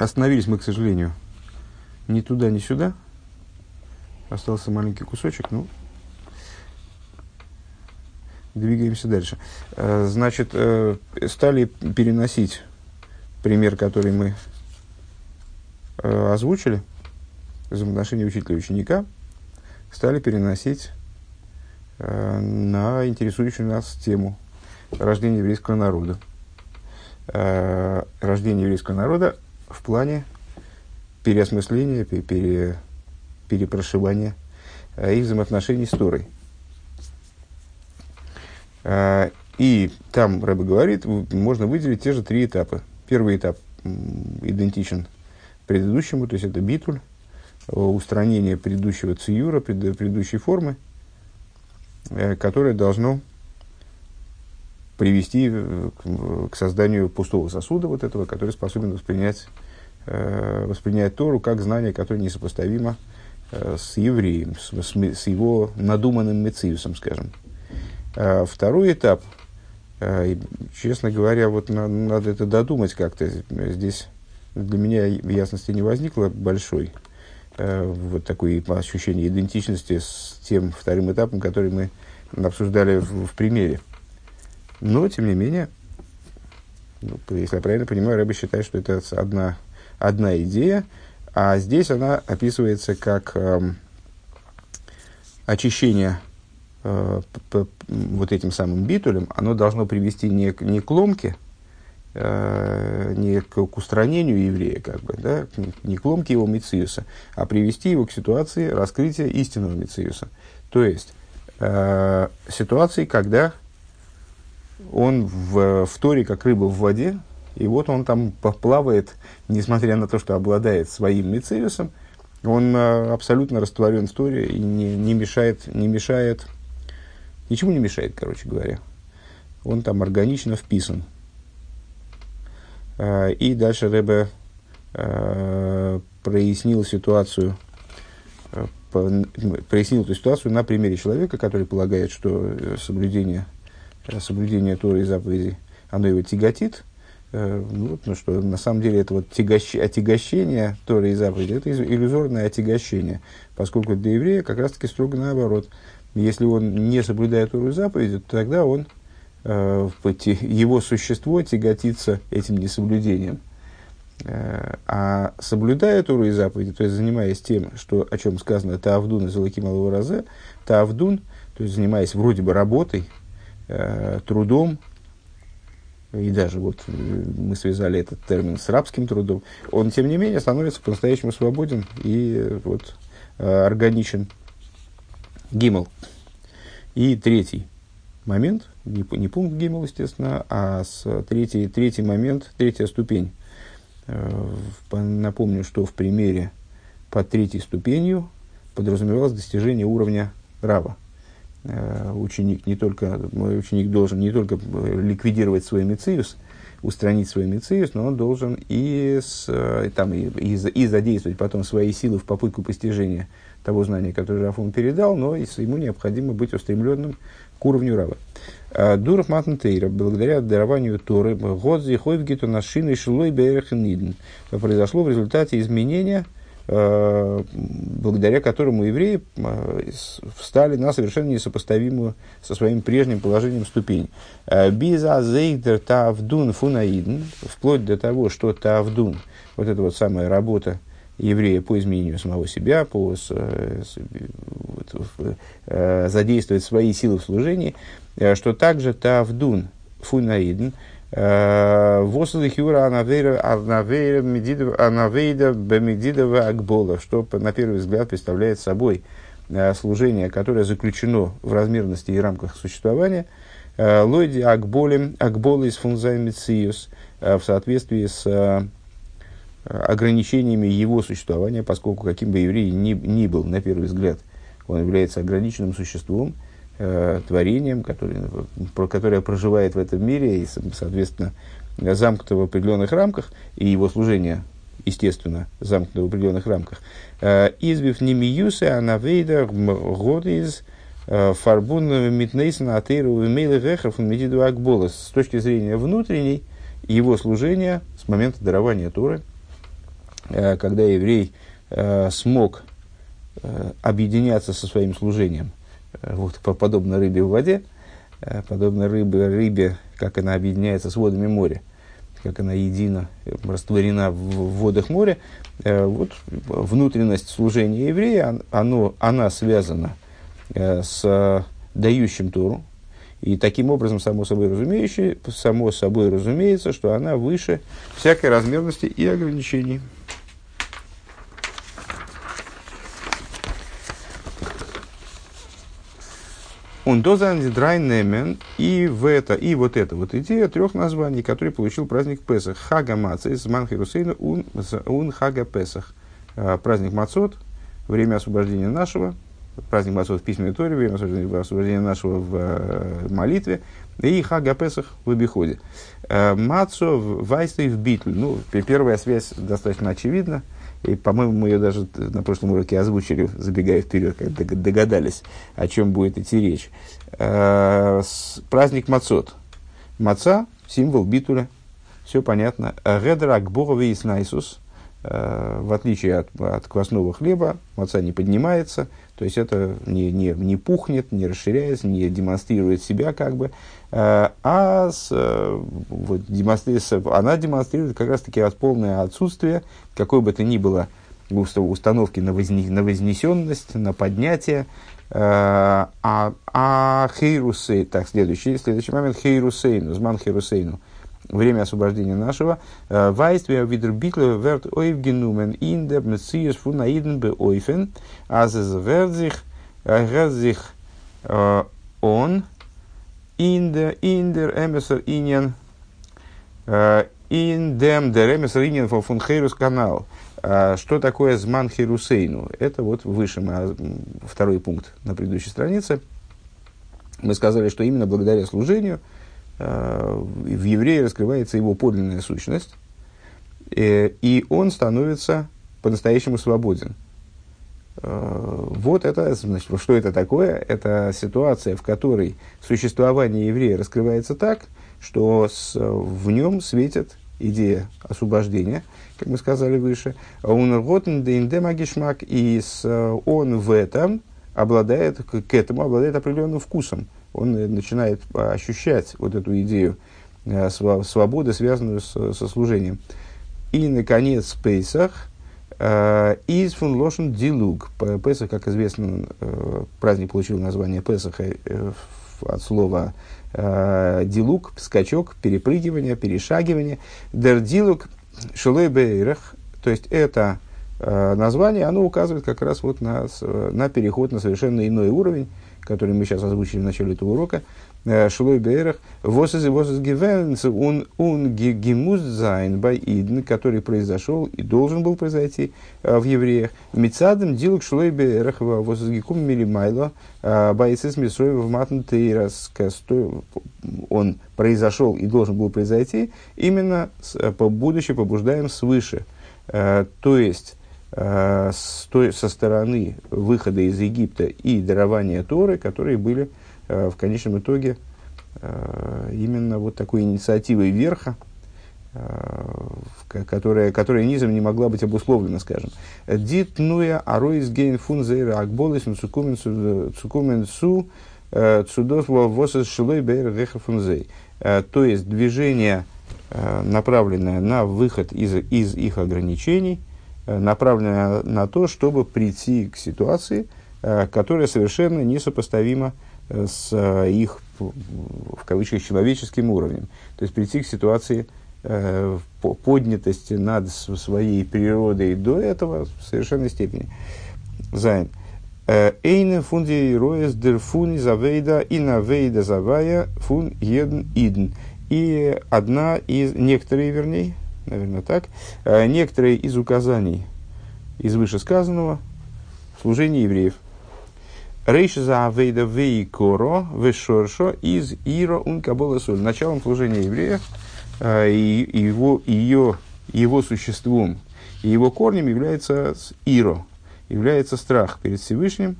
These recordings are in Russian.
Остановились мы, к сожалению, ни туда, ни сюда. Остался маленький кусочек, ну, двигаемся дальше. Э, значит, э, стали переносить пример, который мы э, озвучили, взаимоотношения учителя и ученика, стали переносить на интересующую нас тему рождения еврейского народа. Рождение еврейского народа в плане переосмысления, пере, перепрошивания их взаимоотношений с Торой. И там Рэбе говорит, можно выделить те же три этапа. Первый этап идентичен предыдущему, то есть это битуль, устранение предыдущего циюра, предыдущей формы, э, которое должно привести э, к созданию пустого сосуда вот этого, который способен воспринять, э, воспринять Тору как знание, которое несопоставимо с евреем, с, с его надуманным мециусом, скажем. Второй этап – Э, честно говоря, вот надо это додумать как-то. Здесь для меня ясности не возникло большой. Э, вот такое ощущение идентичности с тем вторым этапом, который мы обсуждали в, в примере. Но, тем не менее, ну, если я правильно понимаю, Рэба считает, что это одна, одна идея, а здесь она описывается как эм, очищение э, вот этим самым битулем, оно должно привести не, не к ломке, э, не к, к устранению еврея, как бы, да, не к ломке его мициуса, а привести его к ситуации раскрытия истинного мициуса. То есть, э, ситуации, когда он в, в Торе, как рыба в воде, и вот он там плавает, несмотря на то, что обладает своим мициусом, он э, абсолютно растворен в Торе и не, не мешает, не мешает Ничему не мешает, короче говоря. Он там органично вписан. А, и дальше Рэбе а, прояснил ситуацию, прояснил эту ситуацию на примере человека, который полагает, что соблюдение, соблюдение Торы и заповедей, оно его тяготит. Ну, вот, ну что, на самом деле это вот тягощ... отягощение Торы и заповеди, это иллюзорное отягощение, поскольку для еврея как раз-таки строго наоборот – если он не соблюдает Тору заповеди, то тогда он, э, его существо тяготится этим несоблюдением. Э, а соблюдая Тору и заповеди, то есть занимаясь тем, что, о чем сказано Таавдун из Лаки Малого Разе, Таавдун, то есть занимаясь вроде бы работой, э, трудом, и даже вот э, мы связали этот термин с рабским трудом, он, тем не менее, становится по-настоящему свободен и э, вот, э, органичен Гимл. И третий момент, не, не пункт Гимл, естественно, а с третий, третий момент, третья ступень. Э, напомню, что в примере под третьей ступенью подразумевалось достижение уровня рава. Э, ученик не только, мой ученик должен не только ликвидировать свой мициус, устранить свой мициус, но он должен и, с, э, там, и, и, и задействовать потом свои силы в попытку постижения того знания, которое Рафун передал, но ему необходимо быть устремленным к уровню Рава. Дуров Матнтейра, благодаря дарованию Торы, Годзи Хойвгиту Нашины Шилой Берехнидн, произошло в результате изменения, благодаря которому евреи а, встали на совершенно несопоставимую со своим прежним положением ступень. Биза зейдер тавдун фунаидн, вплоть до того, что тавдун, вот эта вот самая работа, еврея по изменению самого себя, по э, задействовать свои силы в служении, э, что также тавдун фунаидн, э, Восадахюра анавейда бемедидова акбола, что на первый взгляд представляет собой э, служение, которое заключено в размерности и рамках существования, лойди акболем, акбола из фунзаймициус, в соответствии с ограничениями его существования, поскольку каким бы еврей ни, ни был, на первый взгляд, он является ограниченным существом, э, творением, который, про, которое проживает в этом мире и, соответственно, замкнуто в определенных рамках, и его служение, естественно, замкнуто в определенных рамках. Э, Избив немиюсы анавейда год из э, фарбун митнейсона атейру имейли вехов медиду. С точки зрения внутренней, его служения с момента дарования Торы – когда еврей смог объединяться со своим служением, вот, подобно рыбе в воде, подобно рыбе, рыбе, как она объединяется с водами моря, как она едина, растворена в водах моря, вот внутренность служения еврея, оно, она связана с дающим Тору, и таким образом, само собой, разумеющее, само собой разумеется, что она выше всякой размерности и ограничений. Он дозан драйнемен и в это, и вот это вот идея трех названий, которые получил праздник Песах. Хага Маца из Манхирусейна ун Хага Песах. А, праздник Мацот, время освобождения нашего, праздник Мацот в письменной Торе, время освобождения нашего в э, молитве, и Хага Песах в обиходе. Э, Мацо Вайстой в Битль. Ну, первая связь достаточно очевидна. И, по-моему, мы ее даже на прошлом уроке озвучили, забегая вперед, как догадались, о чем будет идти речь. Э, праздник Мацот. Маца – символ битуля. Все понятно. Редрак Богови Найсус. В отличие от, от квасного хлеба, маца не поднимается, то есть это не, не, не пухнет, не расширяется, не демонстрирует себя как бы, э, а с, э, вот, демонстрирует, она демонстрирует как раз таки от полное отсутствие какой бы то ни было установки на, возне, на вознесенность, на поднятие. Э, а, а хейрусей, так, следующий, следующий момент, хейрусейну, зман хейрусейну, время освобождения нашего. Вайствия видер битле верт ойвгенумен ин дер мециес фун аиден бе ойфен, аз es верт sich, er sich он in der, in der Emeser Иньян, in dem der Emeser Иньян von Хейрус канал. Что такое Зман Херусейну? Это вот выше, второй пункт на предыдущей странице. Мы сказали, что именно благодаря служению – в еврее раскрывается его подлинная сущность, э, и он становится по-настоящему свободен. Э, вот это, значит, что это такое? Это ситуация, в которой существование еврея раскрывается так, что с, в нем светит идея освобождения, как мы сказали выше. И он в этом обладает, к этому обладает определенным вкусом он начинает ощущать вот эту идею э, свободы, связанную с, со служением. И, наконец, Пейсах э, из фун лошен дилуг. Песах, как известно, э, праздник получил название Песаха от слова дилуг, скачок, перепрыгивание, перешагивание. Дер дилуг шелой бейрах, то есть это название, оно указывает как раз вот на, на переход на совершенно иной уровень, который мы сейчас озвучили в начале этого урока, э, Шлой Бейрах, Восес и Гивенс, он, он зайн бай который произошел и должен был произойти э, в евреях. Мицадом дилок Шлой Бейрах, Восес Гикум Милимайло, э, байсис Мисрой в Матн он произошел и должен был произойти, именно будучи побуждаем свыше. То есть, с той, со стороны выхода из Египта и дарования Торы, которые были э, в конечном итоге э, именно вот такой инициативой верха, э, которая, которая низом не могла быть обусловлена, скажем. Дит нуя ароис гейн фун зейра акболис цукумен су э, цудос восес шилой бейр фунзей. Э, то есть движение, направленное на выход из, из их ограничений – Э, направленная на то, чтобы прийти к ситуации, э, которая совершенно несопоставима э, с их, в кавычках, человеческим уровнем. То есть прийти к ситуации поднятости над своей природой до этого в совершенной степени. Зайн. Эйне фунди роес дер фуни завейда и навейда завая фун едн идн. И одна из, некоторые, вернее, наверное, так, э, некоторые из указаний из вышесказанного в служении евреев. Рейша за авейда вейкоро вешоршо из иро ункабола соль. Началом служения еврея э, и его, ее, его существом и его корнем является иро, является страх перед Всевышним,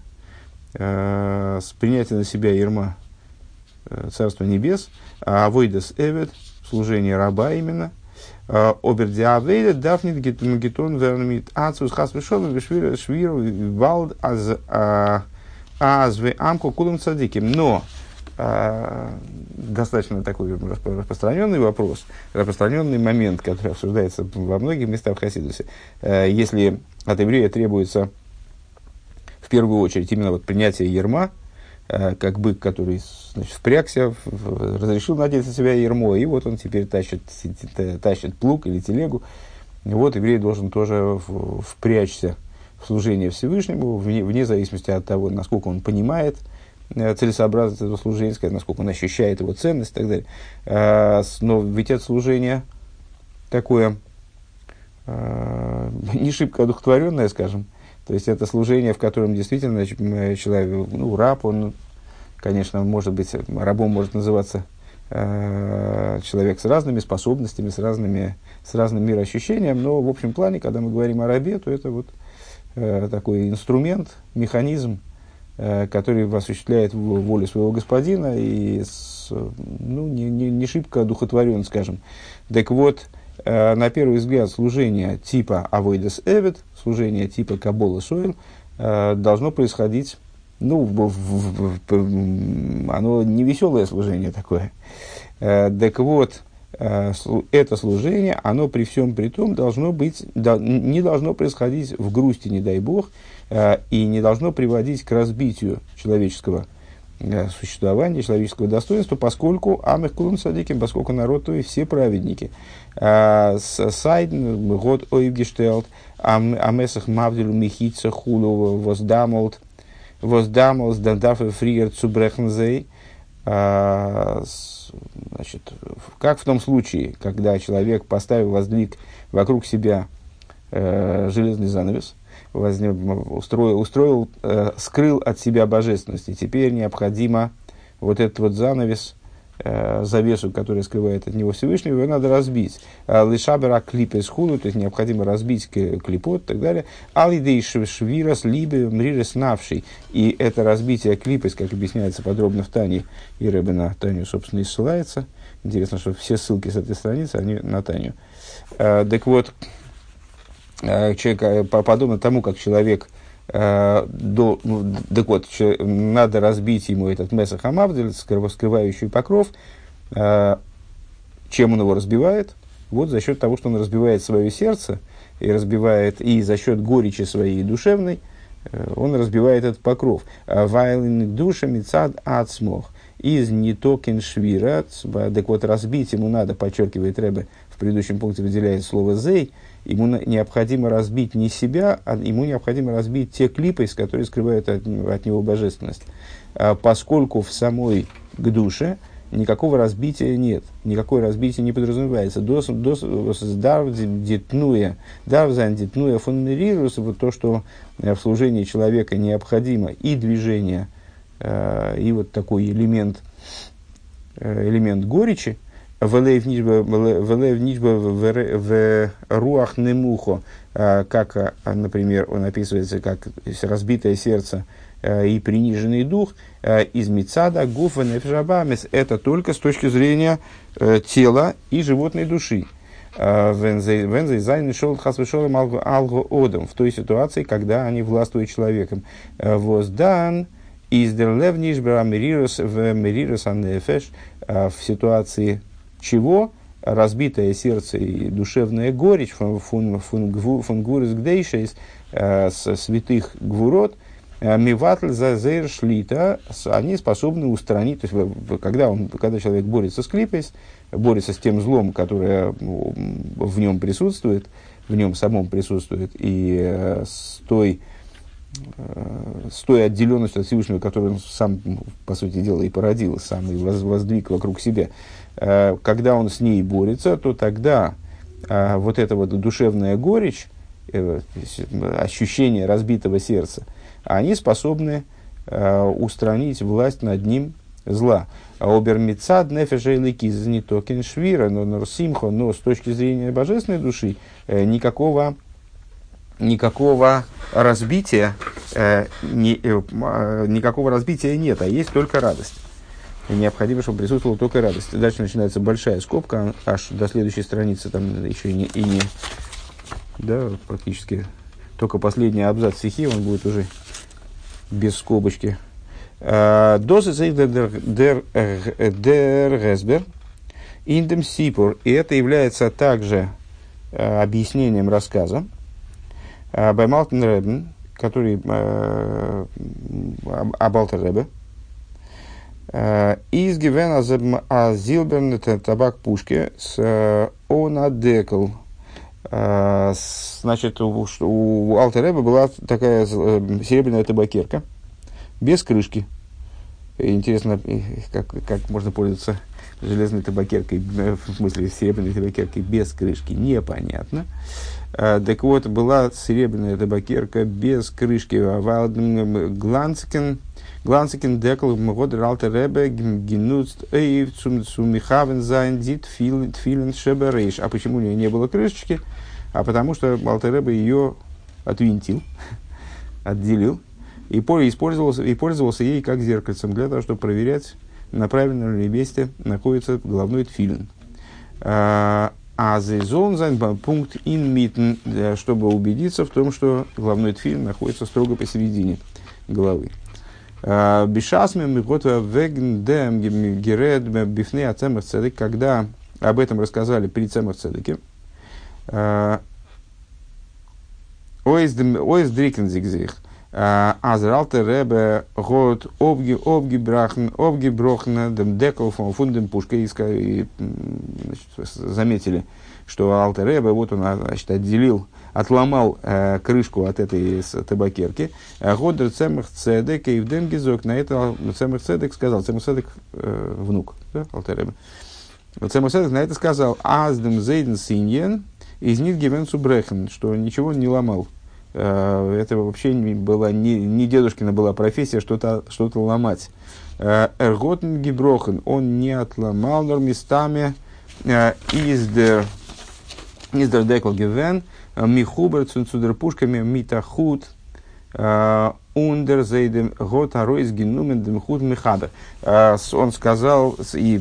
э, с принятием на себя ерма Царства Небес, а авойдас эвет, служение раба именно – Обердиавейда дафнит гетон вернмит ацус хас вишол вишвир швир валд аз азве амку кулум цадиким. Но достаточно такой распространенный вопрос, распространенный момент, который обсуждается во многих местах в Хасидусе. Если от еврея требуется в первую очередь именно вот принятие ерма, Э, как бык, который значит, впрягся, разрешил надеть на себя ермо, и вот он теперь тащит, тащит плуг или телегу. Вот еврей должен тоже впрячься в служение Всевышнему, вне, вне зависимости от того, насколько он понимает э, целесообразность этого служения, насколько он ощущает его ценность и так далее. Э, но ведь это служение такое не шибко одухотворенное, скажем, то есть это служение, в котором действительно человек, ну, раб, он, конечно, может быть, рабом может называться э, человек с разными способностями, с, разными, с разным мироощущением, но в общем плане, когда мы говорим о рабе, то это вот э, такой инструмент, механизм, э, который осуществляет волю своего господина и с, ну, не, не, не шибко одухотворен, скажем. Так вот, Э, на первый взгляд, служение типа Авойдес Эвид, служение типа Кабола Сойл, э, должно происходить, ну, в, в, в, оно не веселое служение такое. Э, так вот, это служение, оно при всем при том должно быть, не должно происходить в грусти, не дай бог, и не должно приводить к разбитию человеческого существования, человеческого достоинства, поскольку Амех Кулун Садиким, поскольку народ, то и все праведники. А, Сайден, год Ойбгештелт, Амесах Мавдилу Михица Хулу Воздамолт, Воздамолт, Дандафе Фриер Цубрехнзей, а, значит, как в том случае, когда человек поставил, воздвиг вокруг себя э, железный занавес, устроил, устроил э, скрыл от себя божественность. И теперь необходимо вот этот вот занавес, э, завесу, которая скрывает от него Всевышнего, его надо разбить. А лишабера клипы схуну, то есть необходимо разбить клипот и так далее. Алидей швирас либе мрирес навший. И это разбитие клипы, как объясняется подробно в Тане, и Рэбе Таню, собственно, и ссылается. Интересно, что все ссылки с этой страницы, они на Таню. Э, так вот, Э, человек, э, подобно тому, как человек э, до, ну, так вот, надо разбить ему этот Месах Амавдель, скрывающий покров, чем он его разбивает? Вот за счет того, что он разбивает свое сердце, и разбивает, и за счет горечи своей душевной, он разбивает этот покров. Вайлин душа мецад ацмох. Из нитокен швира. Так вот, разбить ему надо, подчеркивает Рэбе, в предыдущем пункте выделяет слово зей, ему необходимо разбить не себя, а ему необходимо разбить те клипы, с которые скрывают от, от него божественность. А поскольку в самой к душе никакого разбития нет, никакое разбитие не подразумевается. Дос, дос, детнуя, дарв зан детнуя фунмерирус, вот то, что в служении человека необходимо и движение, э, и вот такой элемент, э, элемент горечи, Велев нижба в руах немухо, а, как, а, например, он описывается как разбитое сердце а, и приниженный дух, из Мицада, Гуфа, Нефшабамес, это только с точки зрения э, тела и животной души. Вензей зайн шел хасвешолом алго одом, в той ситуации, когда они властвуют человеком. Воздан из дерлев нишбера мирирус в мирирус аннефеш, в ситуации чего? Разбитое сердце и душевная горечь фунгурис гдейшейс э, святых гвурот, э, миватль за зейр шлита, они способны устранить, то есть когда, он, когда человек борется с клипейс, борется с тем злом, которое в нем присутствует, в нем самом присутствует, и э, с той, с той отделенностью от Всевышнего, которую он сам, по сути дела, и породил, сам и воздвиг вокруг себя, Э, когда он с ней борется, то тогда э, вот эта вот душевная горечь, э, ощущение разбитого сердца, они способны устранить власть над ним зла. Обермицад нефешейлики не токен швира, но норсимхо, но с точки зрения божественной души никакого никакого разбития, ни, никакого разбития нет, а есть только радость. необходимо, чтобы присутствовала только радость. Дальше начинается большая скобка, аж до следующей страницы, там еще и не, и не да, практически только последний абзац стихи, он будет уже без скобочки. Досы дер гесбер индем сипур. И это является также э, объяснением рассказа. Баймалтен Ребен, который э, Абалтер Ребе, из Гивена Азилберн табак пушки с Онадекл. Значит, у, у Алтереба была такая серебряная табакерка без крышки. Интересно, как, как можно пользоваться железной табакеркой, в смысле серебряной табакеркой без крышки, непонятно. А, так вот, была серебряная табакерка без крышки. גלאַנציקן, גלאַנציקן דעקל האָט דער אַלטער רבי גענוצט אויף צום צו מכוון זיין די תפילין שבראש. А почему у нее не было крышечки? А потому что Алтер Ребе ее отвинтил, отделил и использовался, и пользовался ей как зеркальцем для того, чтобы проверять на правильном ли месте находится головной тфилин. А, а зон пункт ин митн, чтобы убедиться в том, что головной тфилин находится строго посередине головы. А, Бешасме миготва веген дем геред бифне ацемах цедек, когда об этом рассказали при цемах цедеке, а, Ойз дрикензигзих – Азралте Ребе год обгибрахн, обгиброхна дем декл фундем пушка и заметили, что Алте Ребе, вот он значит, отделил, отломал э, крышку от этой табакерки. Годер цемах цедек и вдем гизок. На это цемах цедек сказал, цемах цедек э, внук, да, Алте Ребе. Цемах цедек на это сказал, аздем зейден синьен, из них гивенцу брехен, что ничего не ломал. Э, это вообще была не, не дедушкина была профессия что-то что ломать. Э, Эрготен Гиброхен, он не отломал нормистами э, издер издер декл гивен михубер цунцудер пушками митахут ундер зейдем гот аройс генумен демхут михадер. Он сказал, и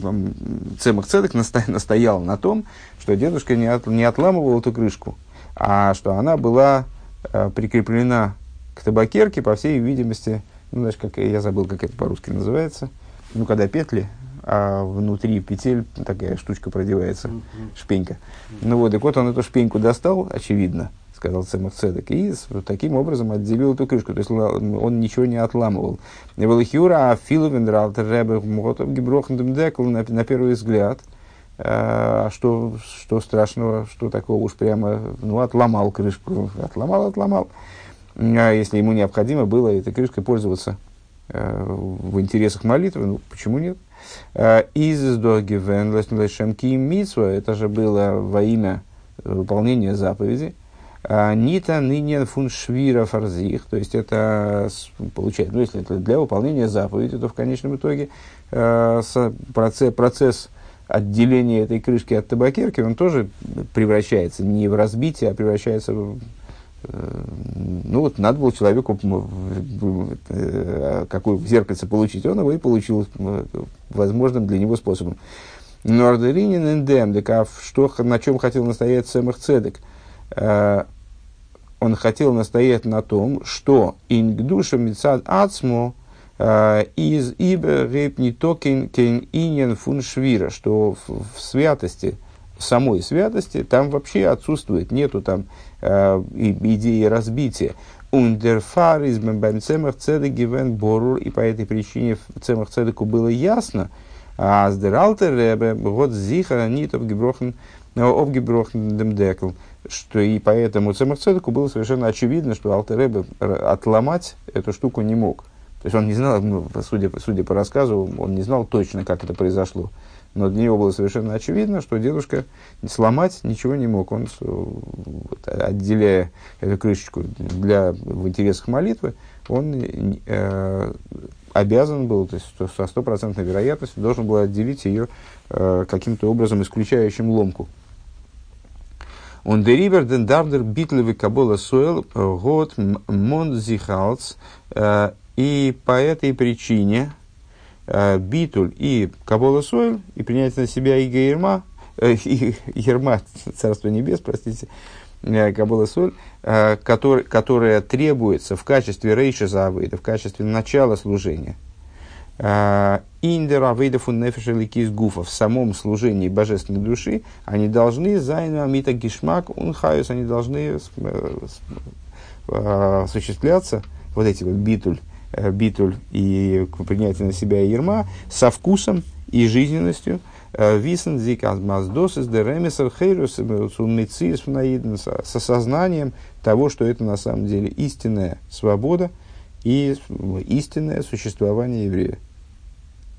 Цемах Цедек настоял на том, что дедушка не, от, не отламывал эту крышку, а что она была прикреплена к табакерке, по всей видимости, ну, знаешь, как я забыл, как это по-русски называется, ну, когда петли, а внутри петель такая штучка продевается, mm-hmm. шпенька. Ну вот, так вот он эту шпеньку достал, очевидно, сказал Цемах Цедек, и таким образом отделил эту крышку. То есть он, он ничего не отламывал. Велихюра, а Филовен, Ралтеребе, Геброхндем на, на первый взгляд, а что, что страшного, что такого уж прямо, ну, отломал крышку, отломал, отломал. А если ему необходимо было этой крышкой пользоваться э, в интересах молитвы, ну, почему нет? Из догивен лешемки митсва, это же было во имя выполнения заповеди. Нита ныне фун швира фарзих, то есть это получается, ну, если это для выполнения заповеди, то в конечном итоге э, процесс, процесс отделение этой крышки от табакерки, он тоже превращается не в разбитие, а превращается в... Э, ну вот, надо было человеку э, какое зеркальце получить, он его и получил э, возможным для него способом. Но Ардеринин эндем, а что, на чем хотел настоять Сэмах Цедек? Он хотел настоять на том, что ингдуша мицад ацмо, Э, из ибе репни токен кен иньян фун швира, что в, в святости, самой святости, там вообще отсутствует, нету там э, идеи разбития. Ундерфар из цемах цедек гивен борур, и по этой причине в цемах цедеку было ясно, а сдералтер ребе, вот зиха нитов геброхен, обгеброхен демдекл, что и поэтому цемах цедеку было совершенно очевидно, что Алтеребе отломать эту штуку не мог. То есть он не знал, ну, судя, судя по рассказу, он не знал точно, как это произошло. Но для него было совершенно очевидно, что дедушка сломать ничего не мог. Он, вот, отделяя эту крышечку для, в интересах молитвы, он э, обязан был, то есть со стопроцентной вероятностью, должен был отделить ее э, каким-то образом, исключающим ломку. Он дерибер ден дардер битлевый кабола сойл э, год мон э, и по этой причине битуль и кабола сойль, и принятие на себя и гейрма, э, и, ерма, царство небес, простите, э, кабола соль, э, который, которая требуется в качестве рейша завыда, в качестве начала служения. Э, Индер авейда фун нефеша ликис гуфа в самом служении божественной души, они должны зайну амита гишмак унхайус, они должны осуществляться, вот эти вот битуль, битуль и принятие на себя ерма, со вкусом и жизненностью, Висен зик азмаздос из деремесер хейрус с осознанием того, что это на самом деле истинная свобода и истинное существование еврея.